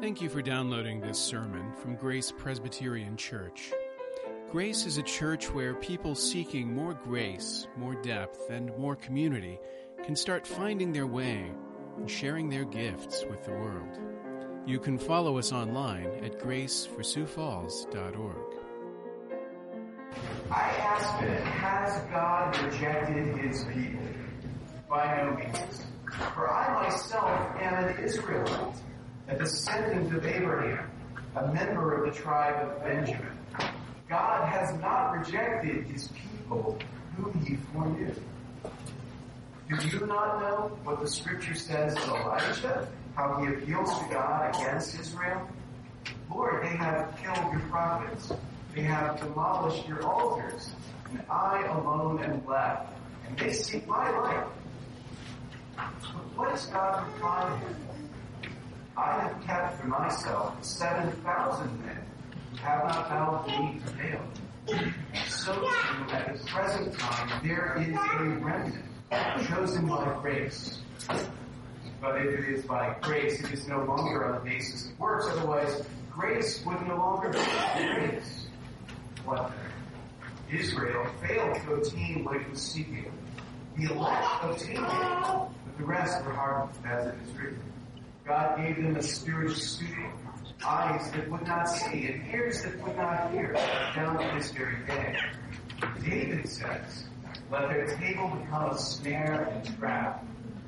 Thank you for downloading this sermon from Grace Presbyterian Church. Grace is a church where people seeking more grace, more depth, and more community can start finding their way and sharing their gifts with the world. You can follow us online at graceforsiouxfalls.org. I ask it, has God rejected his people? By no means. For I myself am an Israelite, a descendant of Abraham, a member of the tribe of Benjamin. God has not rejected his people whom he foreknew. Do you not know what the scripture says of Elijah? How he appeals to God against Israel? Lord, they have killed your prophets. They have demolished your altars. And I alone am left. And they seek my life. But what is God reply to him? I have kept for myself seven thousand men who have not knee to Baal. So too, at the present time, there is a remnant chosen by grace. But if it is by grace, it is no longer on the basis of works. Otherwise, grace would no longer be grace. What? Israel failed to obtain what it was seeking. The elect obtained it, but the rest were hardened, as it is written. God gave them a spirit of stupor, eyes that would not see, and ears that would not hear, down to this very day. David says, let their table become a snare and trap,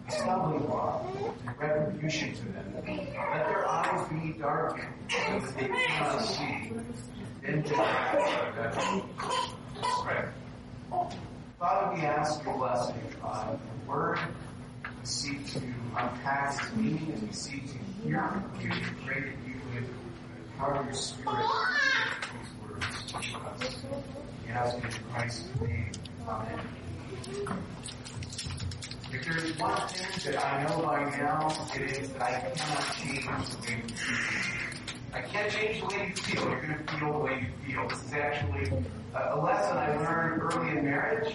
a stumbling block and retribution to them. Let their eyes be darkened so that they cannot see. Then they Pray. Father, we ask your blessing on the word. Seek to unpack its meaning and we seek to hear from you. We pray that you would empower your spirit these words to us. We ask in Christ's name. Amen. If there is one thing that I know by now, it is that I cannot change the way you feel. I can't change the way you feel. You're going to feel the way you feel. This is actually a lesson I learned early in marriage.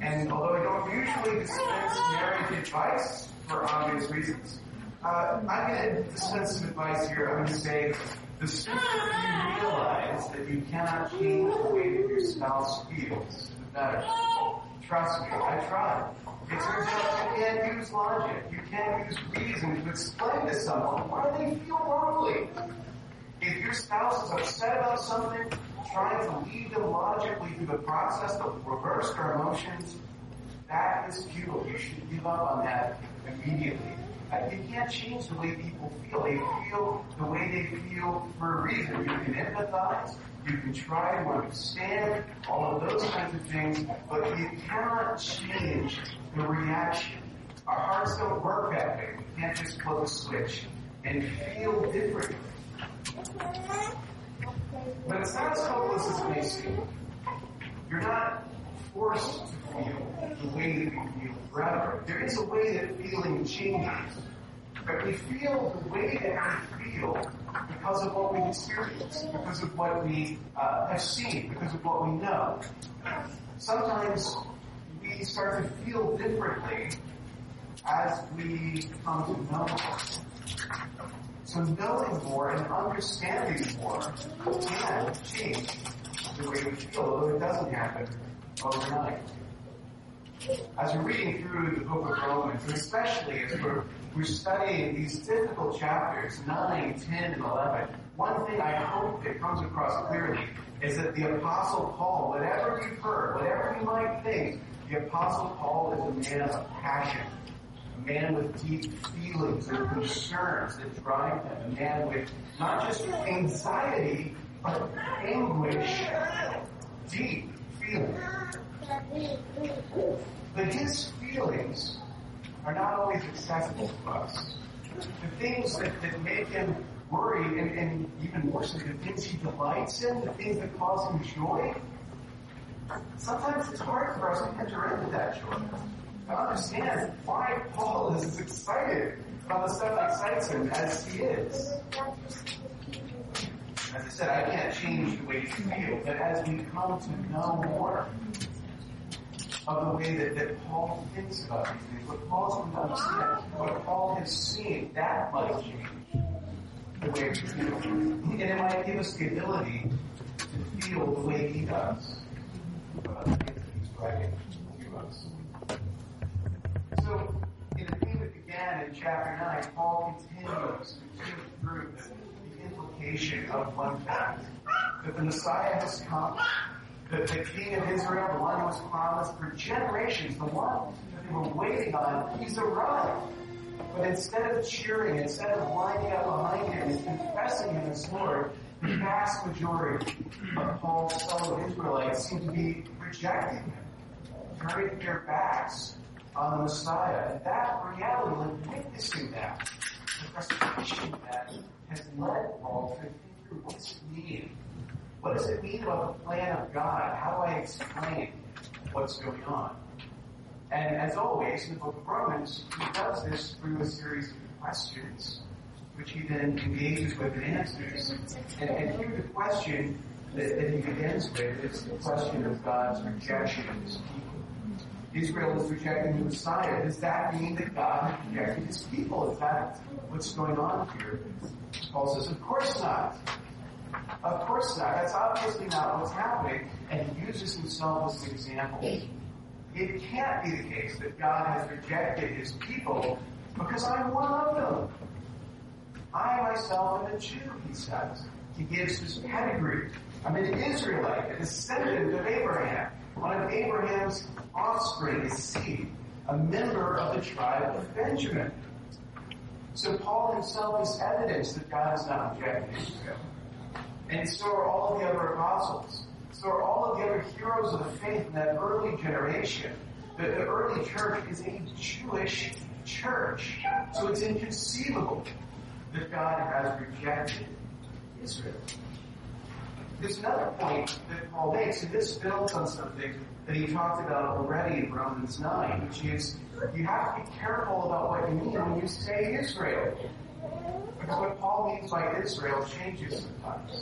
And although I don't usually dispense marriage advice for obvious reasons, uh, I'm going to dispense some advice here. I'm going to say the sooner you realize that you cannot change the way that your spouse feels, the better. Trust me, I tried. It turns out you can't use logic. You can't use reason to explain to someone why they feel wrongly. If your spouse is upset about something, trying to lead them logically through the process of reverse their emotions, that is futile. You should give up on that immediately. Uh, you can't change the way people feel. They feel the way they feel for a reason. You can empathize. You can try to understand all of those kinds of things, but you cannot change the reaction. Our hearts don't work that way. We can't just flip a switch and feel differently. But it's not as hopeless as it may seem. You're not forced to feel the way that you feel forever. There is a way that feeling changes. But we feel the way that we feel because of what we experience, because of what we uh, have seen, because of what we know. Sometimes we start to feel differently as we come to know. So knowing more and understanding more can change the way we feel, although it doesn't happen overnight. As we're reading through the book of Romans, and especially as we're, we're studying these difficult chapters, 9, 10, and 11, one thing I hope that comes across clearly is that the Apostle Paul, whatever you've heard, whatever you might think, the Apostle Paul is a man of passion, a man with deep feelings and concerns that drive him, a man with not just anxiety, but anguish, deep feelings. But his feelings are not always accessible to us. The things that, that make him worry, and, and even more so, the things he delights in, the things that cause him joy, sometimes it's hard for us to enter into that joy. I understand why Paul is as excited about the stuff that excites him as he is. As I said, I can't change the way you feel, but as we come to know more of the way that, that Paul thinks about these things, what going to understand, what Paul has seen, that might change. the way we feel. And it might give us the ability to feel the way he does. Uh, he's writing in chapter 9, Paul continues to the, the implication of one fact that the Messiah has come, that the King of Israel, the one who was promised for generations, the one that they were waiting on, he's arrived. But instead of cheering, instead of lining up behind him and confessing him as Lord, the vast majority of Paul's fellow Israelites seem to be rejecting him, turning their backs on the Messiah. And that reality, like witnessing that, the frustration that has led Paul to think through what's it mean? What does it mean about the plan of God? How do I explain what's going on? And as always, in the book of Romans, he does this through a series of questions, which he then engages with and answers. And, and here the question that, that he begins with is the question of God's rejection of his people. Israel is rejecting the Messiah. Does that mean that God has rejected his people? Is that what's going on here? Paul says, of course not. Of course not. That's obviously not what's happening. And he uses himself as an example. It can't be the case that God has rejected his people because I'm one of them. I myself am a Jew, he says. He gives his pedigree. I'm an Israelite, a descendant of Abraham, one of Abraham's offspring, his seed, a member of the tribe of Benjamin. So Paul himself is evidence that God has not rejected Israel. And so are all of the other apostles. So are all of the other heroes of the faith in that early generation. The, the early church is a Jewish church. So it's inconceivable that God has rejected Israel. There's another point that Paul makes, and this builds on something that he talked about already in Romans 9, which is you have to be careful about what you mean when you say Israel. Because what Paul means by Israel changes sometimes.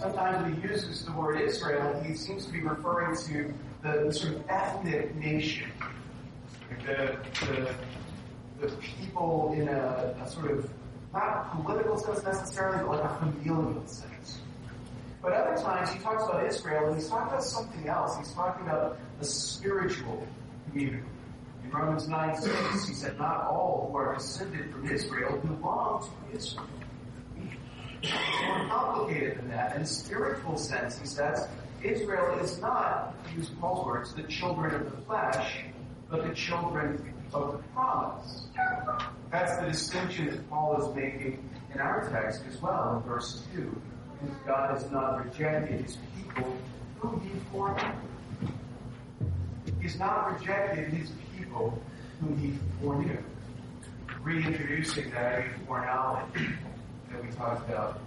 Sometimes when he uses the word Israel, he seems to be referring to the sort of ethnic nation. The, the, the people in a, a sort of, not a political sense necessarily, but like a familial sense. But other times he talks about Israel and he's talking about something else. He's talking about the spiritual community. In Romans 9 6, he said, Not all who are descended from Israel belong to Israel. It's more complicated than that. In a spiritual sense, he says, Israel is not, use Paul's words, the children of the flesh, but the children of the promise. That's the distinction that Paul is making in our text as well in verse 2. God has not rejected his people whom he foreknew. He's not rejected his people whom he foreknew. Reintroducing that foreknowledge that we talked about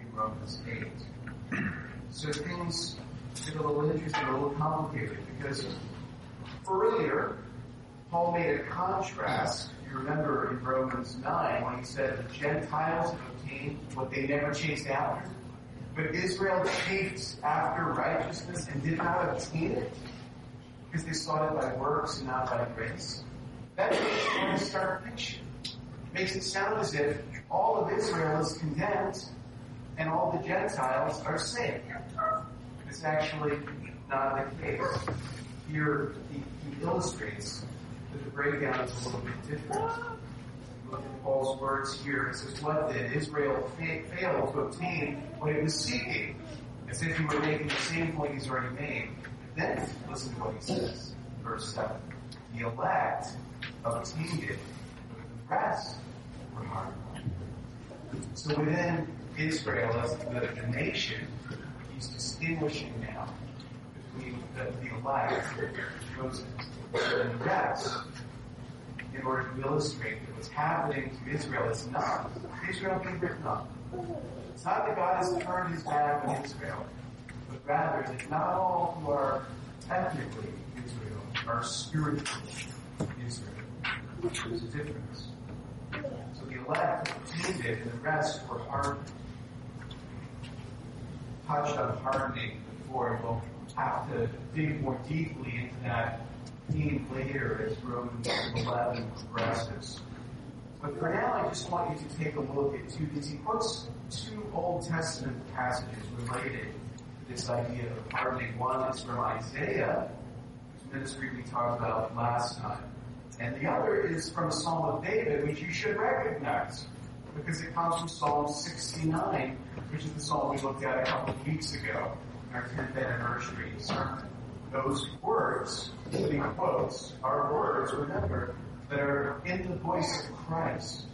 in Romans 8. So things get a little interesting, a little complicated, because earlier, Paul made a contrast, you remember in Romans 9, when he said the Gentiles have obtained what they never chased after. But Israel chased after righteousness and did not obtain it because they sought it by works and not by grace. That makes it stark picture. Makes it sound as if all of Israel is condemned and all the Gentiles are saved. It's actually not the case. Here, he, he illustrates that the breakdown is a little bit different. Look at Paul's words here. It says, What did Israel fa- fail to obtain what it was seeking? As if he were making the same point he's already made. Then, listen to what he says. Verse 7. The elect obtained it, the rest were hard. So within Israel, as the, the nation, he's distinguishing now between the, the elect, and the rest, in order to illustrate that what's happening to Israel is not Israel being written off. It's not that God has turned his back on Israel, but rather that not all who are ethnically Israel are spiritually Israel. There's a difference. So the elect it, and the rest were hardened. Touched on hardening before, and we'll have to dig more deeply into that theme later as Romans 11 progresses. But for now, I just want you to take a look at two things. He quotes two Old Testament passages related to this idea of hardening. One is from Isaiah, whose ministry we talked about last time. And the other is from a Psalm of David, which you should recognize because it comes from Psalm 69, which is the psalm we looked at a couple of weeks ago in our 10th anniversary sermon. Those words, including quotes, are words, remember, that are in the voice of Christ.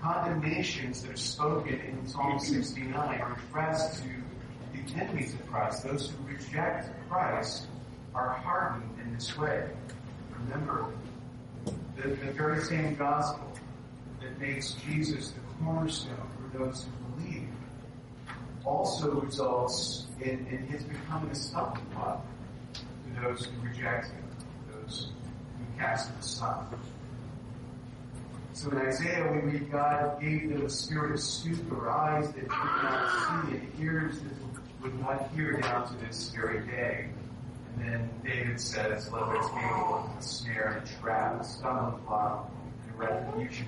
Condemnations that are spoken in Psalm 69 are addressed to the enemies of Christ. Those who reject Christ are hardened in this way. Remember, the, the very same gospel that makes Jesus the cornerstone for those who believe also results in, in his becoming a stumbling block those who reject him, those who cast him aside. So in Isaiah we read God gave them a spirit of stupor, eyes that could not see, and ears that would not hear down to this very day. And then David says, it's capable of a snare and a trap, a stumbling block, and a retribution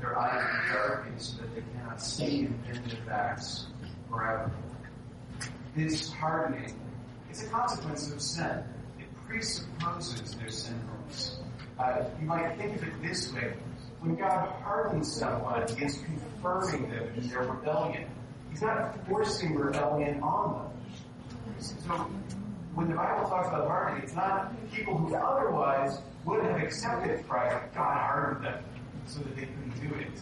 their eyes are darkened so that they cannot see and bend their backs forever. This hardening is a consequence of sin. It presupposes their sinfulness. Uh, you might think of it this way. When God hardens someone, He is confirming them in their rebellion. He's not forcing rebellion on them. So when the Bible talks about hardening, it's not people who otherwise would have accepted Christ. God hardened them so that they couldn't do it.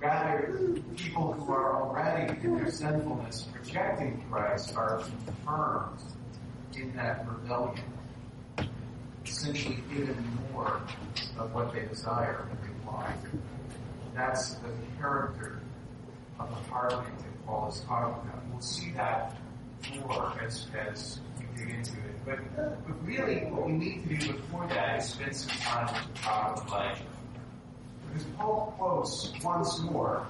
Rather, people who are already in their sinfulness rejecting Christ are confirmed in that rebellion, essentially given more of what they desire and they want. That's the character of the hardening that Paul is talking about. We'll see that more as, as we dig into it. But, but really, what we need to do before that is spend some time with the prophet Elijah. Because Paul quotes once more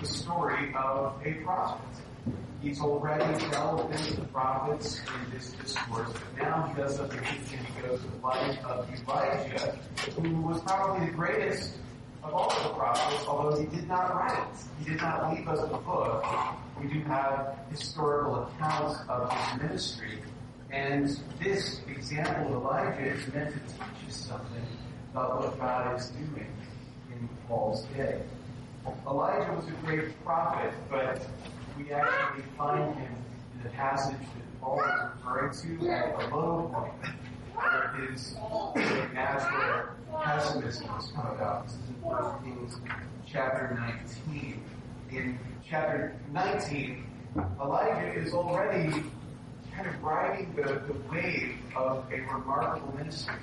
the story of a prophet. He's already delved into the prophets in this discourse, but now he does something interesting. He goes to the life of Elijah, who was probably the greatest of all the prophets, although he did not write it. He did not leave us a book. We do have historical accounts of his ministry. And this example of Elijah is meant to teach us something about what God is doing in Paul's day. Elijah was a great prophet, but we actually find him in the passage that Paul is referring to at the low point, where his natural pessimism has come about. This is in 1 Kings chapter 19. In chapter 19, Elijah is already kind of riding the, the wave of a remarkable ministry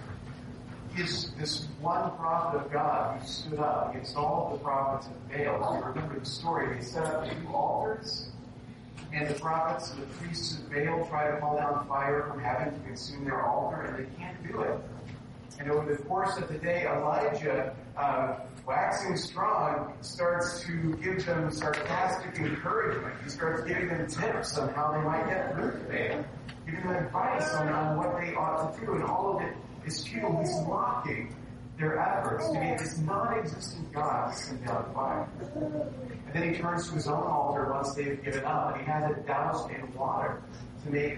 his, this one prophet of God who stood up against all the prophets of Baal. You remember the story. They set up two altars, and the prophets and the priests of Baal try to call down fire from heaven to consume their altar, and they can't do it. And over the course of the day, Elijah, uh, waxing strong, starts to give them sarcastic encouragement. He starts giving them tips on how they might get through Baal, giving them advice on, on what they ought to do, and all of it is futile. He's mocking their efforts to make this non-existent God send down fire. And then he turns to his own altar once they've given up, and he has it doused in water to make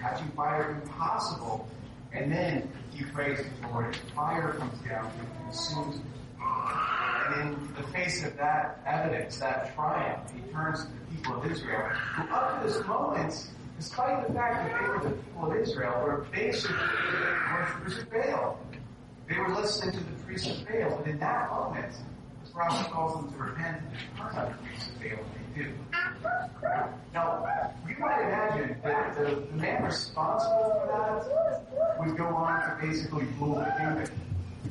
catching fire impossible. And then he prays to the Lord, and fire comes down and consumes. And in the face of that evidence, that triumph, he turns to the people of Israel, who up to this moment despite the fact that they were the people of Israel, were basically worshippers of Baal. They were listening to the priests of Baal, but in that moment, the prophet calls them to repent and turn on the priests of Baal, they do. Now, you might imagine that the, the man responsible for that would go on to basically rule the kingdom.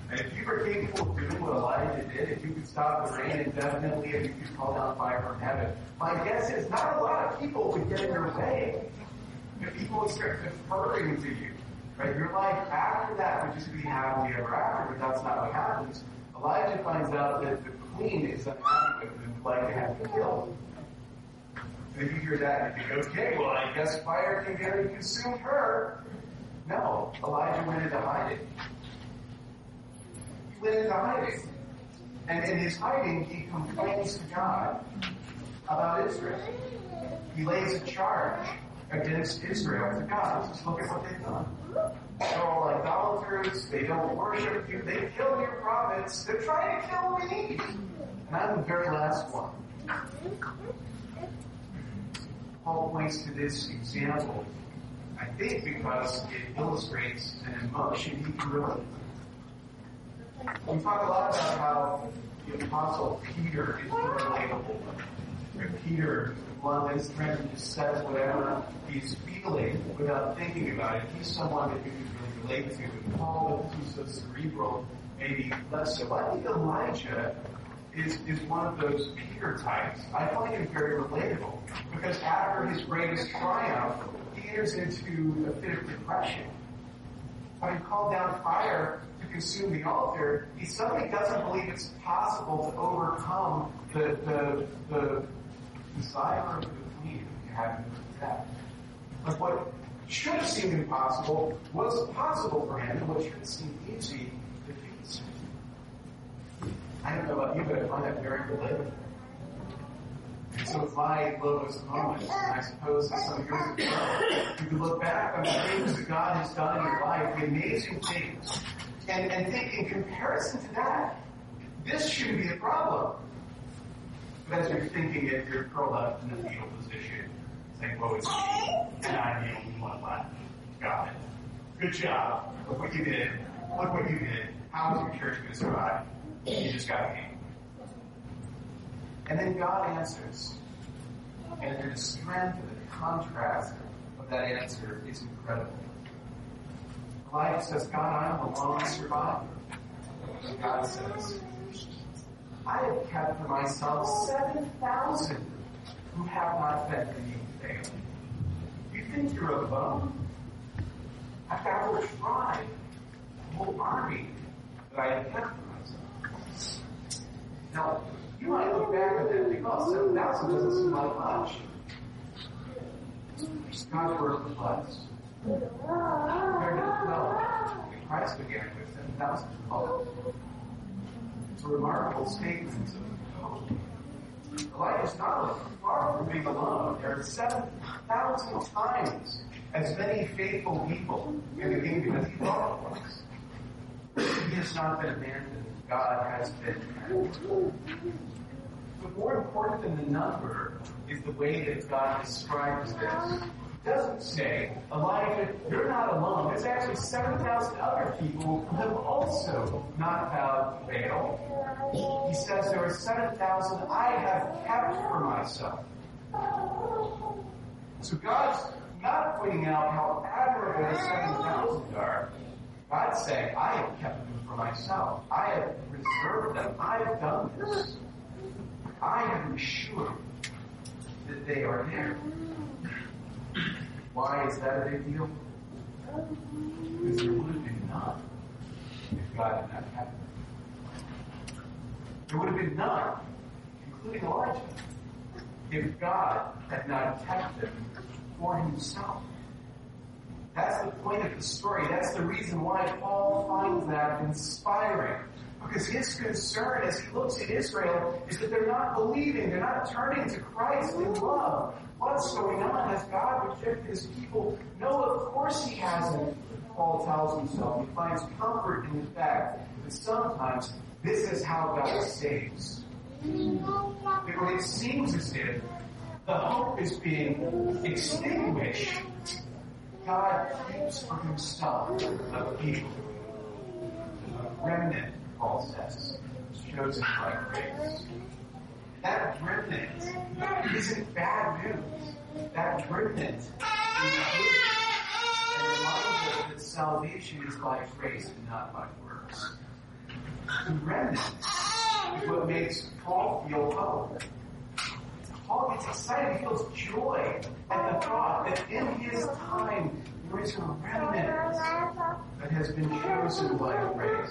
And if you were capable of doing what Elijah did, if you could stop the rain indefinitely, if you could call down fire from heaven, my guess is not a lot of people would get in your way. If people would start deferring to you, right? Your life after that would just be happily ever after, but that's not what happens. Elijah finds out that the queen is unhappy with him, like to have him killed. And if you hear that, you think, okay, well, I guess fire can and consume her. No, Elijah went into hiding. Went into hiding. And in his hiding, he complains to God about Israel. He lays a charge against Israel to God. Just look at what they've done. They're all idolaters. They don't worship you. They kill your prophets. They're trying to kill me. And I'm the very last one. Paul points to this example, I think because it illustrates an emotion he can relate to. We talk a lot about how the apostle Peter is relatable. Peter, one that's trying to just says whatever he's feeling without thinking about it. He's someone that you can really relate to. And Paul, who's so cerebral, maybe less so. I think Elijah is, is one of those Peter types. I find him very relatable because after his greatest triumph, he enters into a fit of depression. Having called down fire to consume the altar, he suddenly doesn't believe it's possible to overcome the, the, the desire of the queen to have him death. But what should have seemed impossible was possible for him, and what should have seemed easy defeats him. I don't know about you, but I find that very relatable. So it's my moments? and I suppose that some years ago, you can look back on the things that God has done in your life, the amazing things, and, and think in comparison to that, this shouldn't be a problem. But as you're thinking it, you're curled up in the fetal position, saying, "Well, it's me, and I'm the only one left." It. Good job. Look what you did. Look what you did. How is your church going to survive? You just got me. And then God answers. And the strength and the contrast of that answer is incredible. Elijah says, God, I'm a lone survivor. And God says, I have kept for myself 7,000 who have not fed beneath Baal. You think you're alone? I've got a tribe, a whole army that I have kept for myself. Now, you might look back at that oh, 7,000 doesn't seem like much. God's word reflects. Compared to 12, Christ began with 7,000 followers. It's a remarkable statement of hope. Elijah's not far from being alone. There are 7,000 times as many faithful people in the kingdom as he thought was. He has not been abandoned. God has been. But more important than the number is the way that God describes this. Doesn't say, Elijah, you're not alone. There's actually 7,000 other people who have also not bowed to Baal. He says there are 7,000 I have kept for myself. So God's not pointing out how admirable the 7,000 are. God's saying, I have kept them for myself. I have reserved them. I have done this. I am ensured that they are there. Why is that a big deal? Because there would have been none if God had not kept them. There would have been none, including Elijah, if God had not kept them for himself. That's the point of the story. That's the reason why Paul finds that inspiring. Because his concern as he looks at Israel is that they're not believing, they're not turning to Christ in love. What's going on? Has God rejected his people? No, of course he hasn't. Paul tells himself. He finds comfort in the fact that sometimes this is how God saves. It seems as if the hope is being extinguished. God keeps for himself a people, a remnant Paul says, chosen by grace. That remnant isn't bad news. That remnant is good. Reminds us that salvation is by grace and not by works. The remnant is what makes Paul feel hope. Paul gets excited. He feels joy at the thought that in his time there is a remnant that has been chosen by grace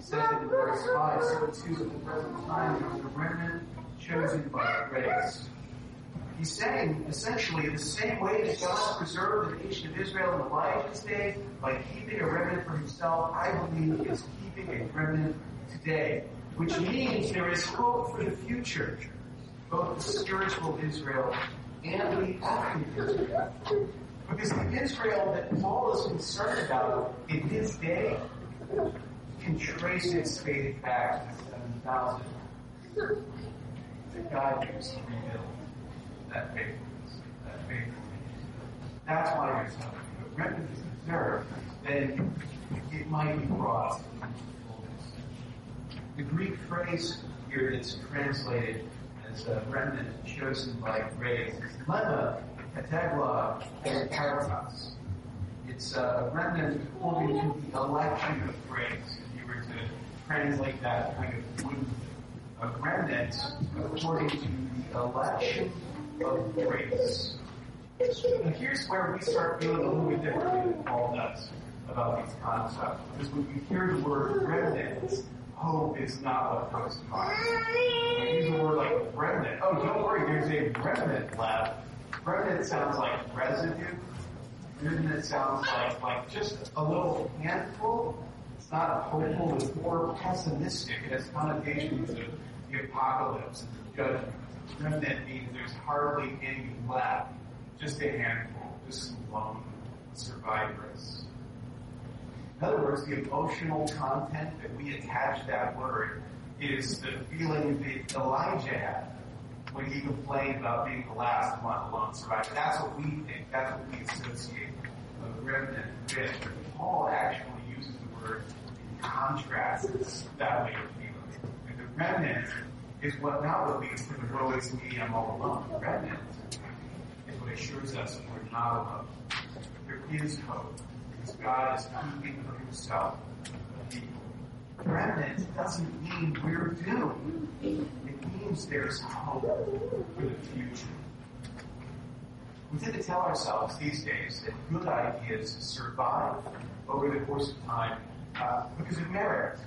says in verse 5, so too at the present time there was a remnant chosen by grace. He's saying essentially in the same way that God preserved the nation of Israel in Elijah's day by keeping a remnant for himself, I believe he is keeping a remnant today. which means there is hope for the future, both the spiritual Israel and the ethnic Israel. Because the Israel that Paul is concerned about in his day can trace its faith back to 7,000 that God used to rebuild that faithfulness, that faithfulness. That's why there's hope. If remnant is preserved, then it might be brought to fullness. The Greek phrase here that's translated as uh, uh, a remnant chosen by grace lema, kategla, and. It's a remnant according to the election of grace. If you were to translate that kind of wooden a remnant according to the election of grace. And here's where we start feeling a little bit differently than Paul does about these concepts. Because when you hear the word remnant, hope is not what comes to mind. You use a word like remnant, oh, don't worry, there's a remnant left. Remnant sounds like residue. Remnant sounds like, like just a little handful. It's not hopeful, it's more pessimistic. It has connotations of the apocalypse and the judgment. Remnant means there's hardly any left. Just a handful, just some lone survivors. In other words, the emotional content that we attach to that word is the feeling that Elijah had when he complained about being the last one alone survivor. That's what we think. That's what we associate a remnant with. Paul actually uses the word in contrast that way of feeling. And the remnant is what not what leads to the woe is me, I'm all alone. The remnant is what assures us we're not alone. There is hope because God is keeping for himself a people. Remnant doesn't mean we're doomed. It means there's hope for the future. We tend to tell ourselves these days that good ideas survive over the course of time uh, because of merit.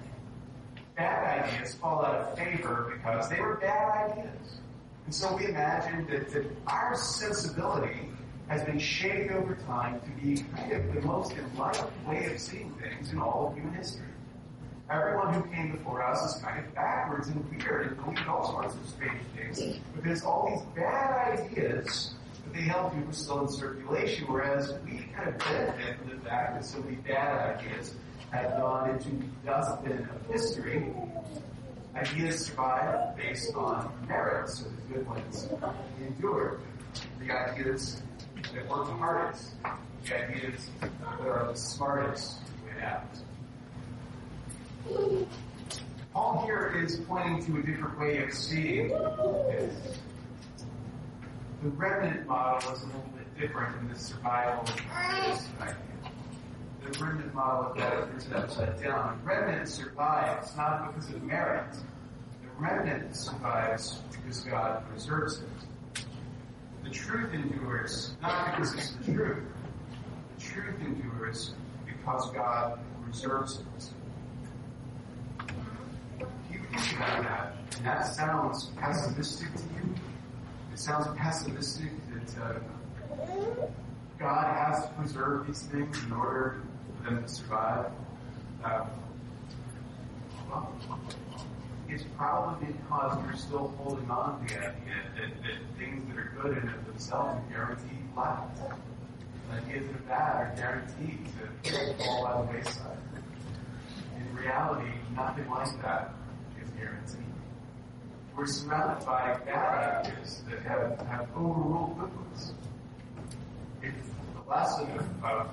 Bad ideas fall out of favor because they were bad ideas. And so we imagine that, that our sensibility has been shaped over time to be kind of the most enlightened way of seeing things in all of human history. Everyone who came before us is kind of backwards and weird and believed all sorts of strange things because all these bad ideas that they held to were still in circulation, whereas we kind of benefit from the fact that so many bad ideas have gone into the dustbin of history. Ideas survive based on merit, so the good ones endure. The ideas that work the hardest, the ideas that are the smartest win out. Paul here is pointing to a different way of seeing this. The remnant model is a little bit different in the survival idea. The remnant model of that is upside down. Remnant survives not because of merit. The remnant survives because God preserves it. The truth endures not because it's the truth. The truth endures because God preserves it. You think about that, and that sounds pessimistic to you. It sounds pessimistic that uh, God has to preserve these things in order for them to survive. Um, well, it's probably because you're still holding on to the idea that, that things that are good in of themselves are guaranteed life. Ideas that are bad are guaranteed to fall by the wayside. In reality, nothing like that is guaranteed. We're surrounded by bad ideas that have, have overruled good ones. If the lesson of, of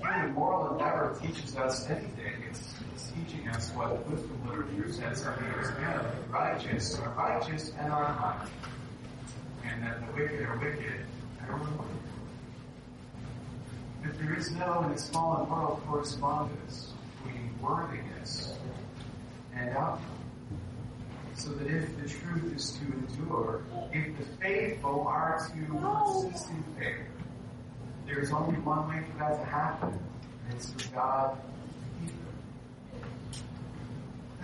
human moral endeavor teaches us anything, it's, teaching us what the wisdom literature says are the the righteous are righteous and are not. And that the wicked are wicked and are wicked. That there is no, in this fallen world, correspondence between worthiness and outcome. So that if the truth is to endure, if the faithful are to persist in faith, there is only one way for that to happen, and it's for God.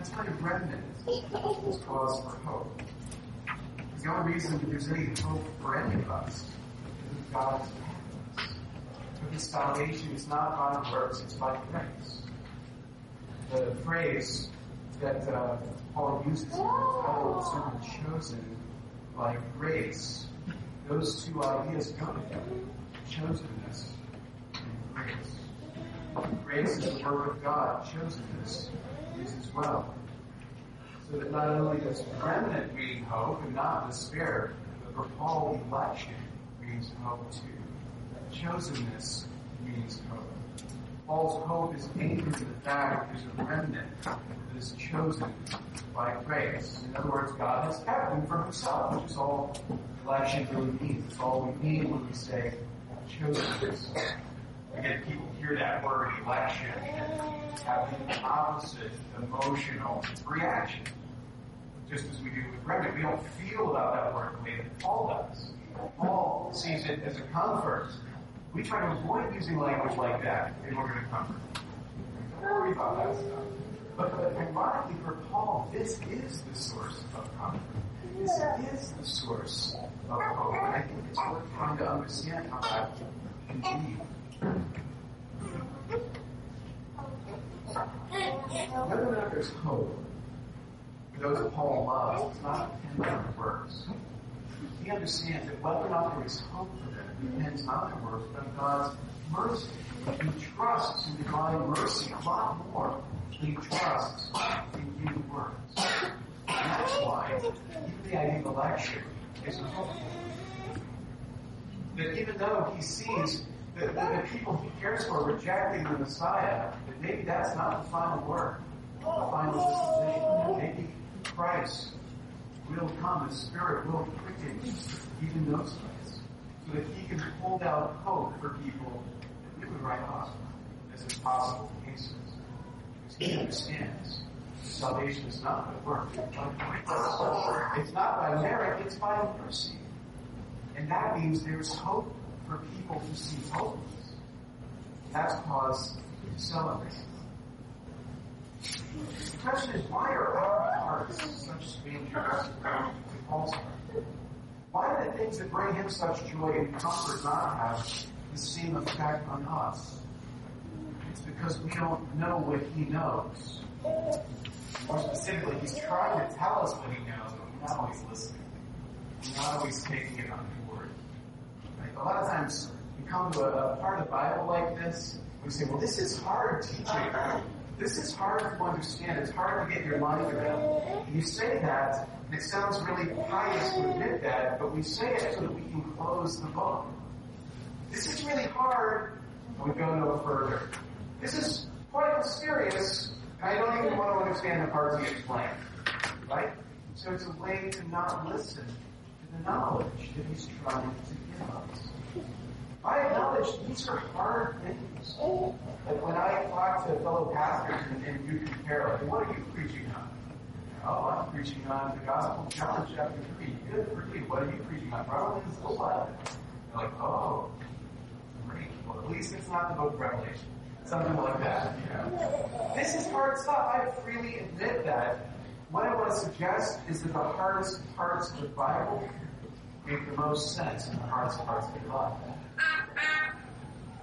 That's kind of remnant is cause for hope. The only reason that there's any hope for any of us is that God is with us. Because salvation is not by works, it's by grace. The phrase that uh, Paul uses of the sermon chosen by grace. Those two ideas go together. Chosenness and grace. Grace is the work of God. Chosenness is as well. So that not only does remnant mean hope and not despair, but for Paul, election means hope too. That Chosenness means hope. Paul's hope is anchored in the fact there's a remnant that is chosen by grace. In other words, God has kept them for himself, which is all election really means. It's all we mean when we say chosen. Again, people hear that word election and have the opposite emotional reaction. Just as we do with remnant, we don't feel about that word the way that Paul does. Paul sees it as a comfort. We try to avoid using language like that in order to comfort. Don't worry about that stuff. But, but ironically for Paul, this is the source of comfort. This is the source of hope. And I think it's worth trying to understand how that can be. Whether or not there's hope those Paul loves, it's not dependent on works. He understands that whether or not there is hope for them depends not on works, but on God's mercy. He trusts in divine mercy a lot more than he trusts in human words. And that's why even the idea of election is hopeful. That even though he sees that the people he cares for rejecting the Messiah, that maybe that's not the final word, the final disposition. Maybe Christ will come, the Spirit will quicken even those ways, so that he can hold out hope for people that we would write off as impossible cases. Because He understands salvation is not by work, it's not by merit, it's by mercy. And that means there's hope for people who seem hopeless. That's cause to celebrate. The question is, why are our hearts such strangers to Paul's? Why do the things that bring him such joy and comfort not have the same effect on us? It's because we don't know what he knows. More specifically, he's trying to tell us what he knows, but we're not always listening. We're not always taking it on? A lot of times, we come to a, a part of the Bible like this, we say, well, this is hard teaching. This is hard to understand. It's hard to get your mind around. You say that, and it sounds really pious to admit that, but we say it so that we can close the book. This is really hard, and we go no further. This is quite mysterious, and I don't even want to understand the parts he explain. Right? So it's a way to not listen the knowledge that he's trying to give us. I acknowledge these are hard things. Like when I talk to fellow pastors and, and you compare, like, what are you preaching on? Oh, I'm preaching on the Gospel of John chapter 3. Good for you. What are you preaching on? Romans 11. They're like, oh, great. Well, at least it's not the book of Revelation. Something like that, you know. This is hard stuff. I freely admit that. What I want to suggest is that the hardest parts of the Bible make the most sense in the hardest parts of your life.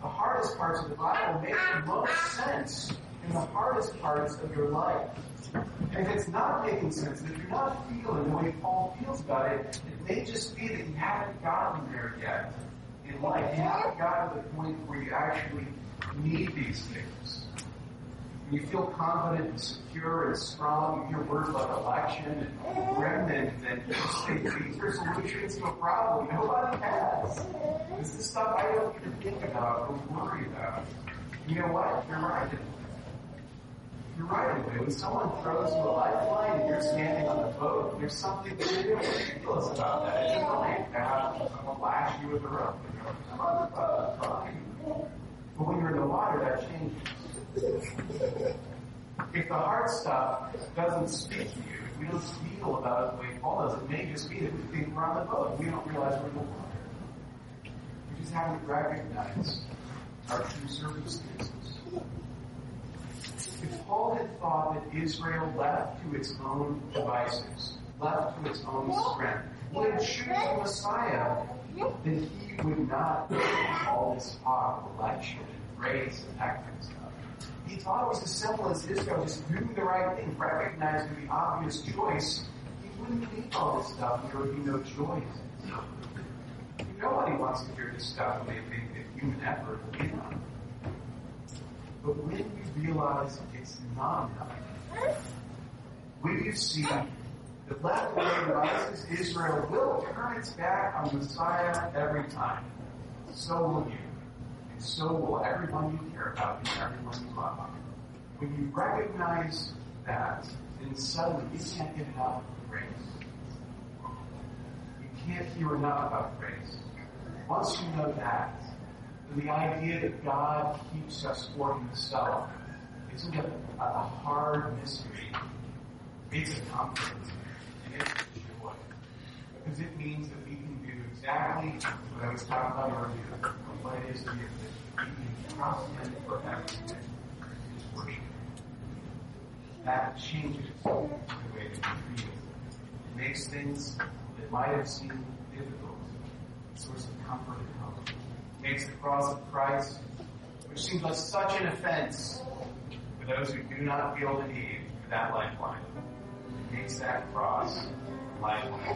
The hardest parts of the Bible make the most sense in the hardest parts of your life. And if it's not making sense, if you're not feeling the way Paul feels about it, it may just be that you haven't gotten there yet in life. You haven't gotten to the point where you actually need these things. You feel confident and secure and strong, you hear words like election and remnant, and these are solutions to a problem nobody has. This is stuff I don't even think about or worry about. You know what? You're right. You're right. When someone throws you a lifeline and you're standing on the boat, there's something ridiculous about that. It's i'm going to lash you with a rope. Come on the boat, fine. But when you're in the water, that changes. If the hard stuff doesn't speak to you, we don't feel about it the way Paul does, it may just be that we think we're on the boat. We don't realize we're in the water. We just haven't recognized our true circumstances. If Paul had thought that Israel left to its own devices, left to its own strength, would it choose the Messiah, then he would not all this talk of election and grace and that kind of stuff. He thought it was as simple as Israel just doing the right thing, recognizing the obvious choice. He wouldn't need all this stuff, there would be no joy in it. Nobody wants to hear this stuff when they think that human effort will be enough. But when you realize it's not enough, when you see that left-wing rises Israel will turn its back on Messiah every time. So will you. So will everyone you care about and everyone you love. When you recognize that, then suddenly you can't get enough of grace. You can't hear enough about grace. Once you know that, the idea that God keeps us for himself isn't a, a hard mystery. It's a comfort. And it's a joy. Because it means that we can do exactly what I was talking about earlier, what it is. Trust Him for everything. His worship. That changes the way that we feel. It makes things that might have seemed difficult a source of comfort and hope. It makes the cross of Christ, which seems like such an offense for those who do not feel the need for that lifeline, it makes that cross lifeline.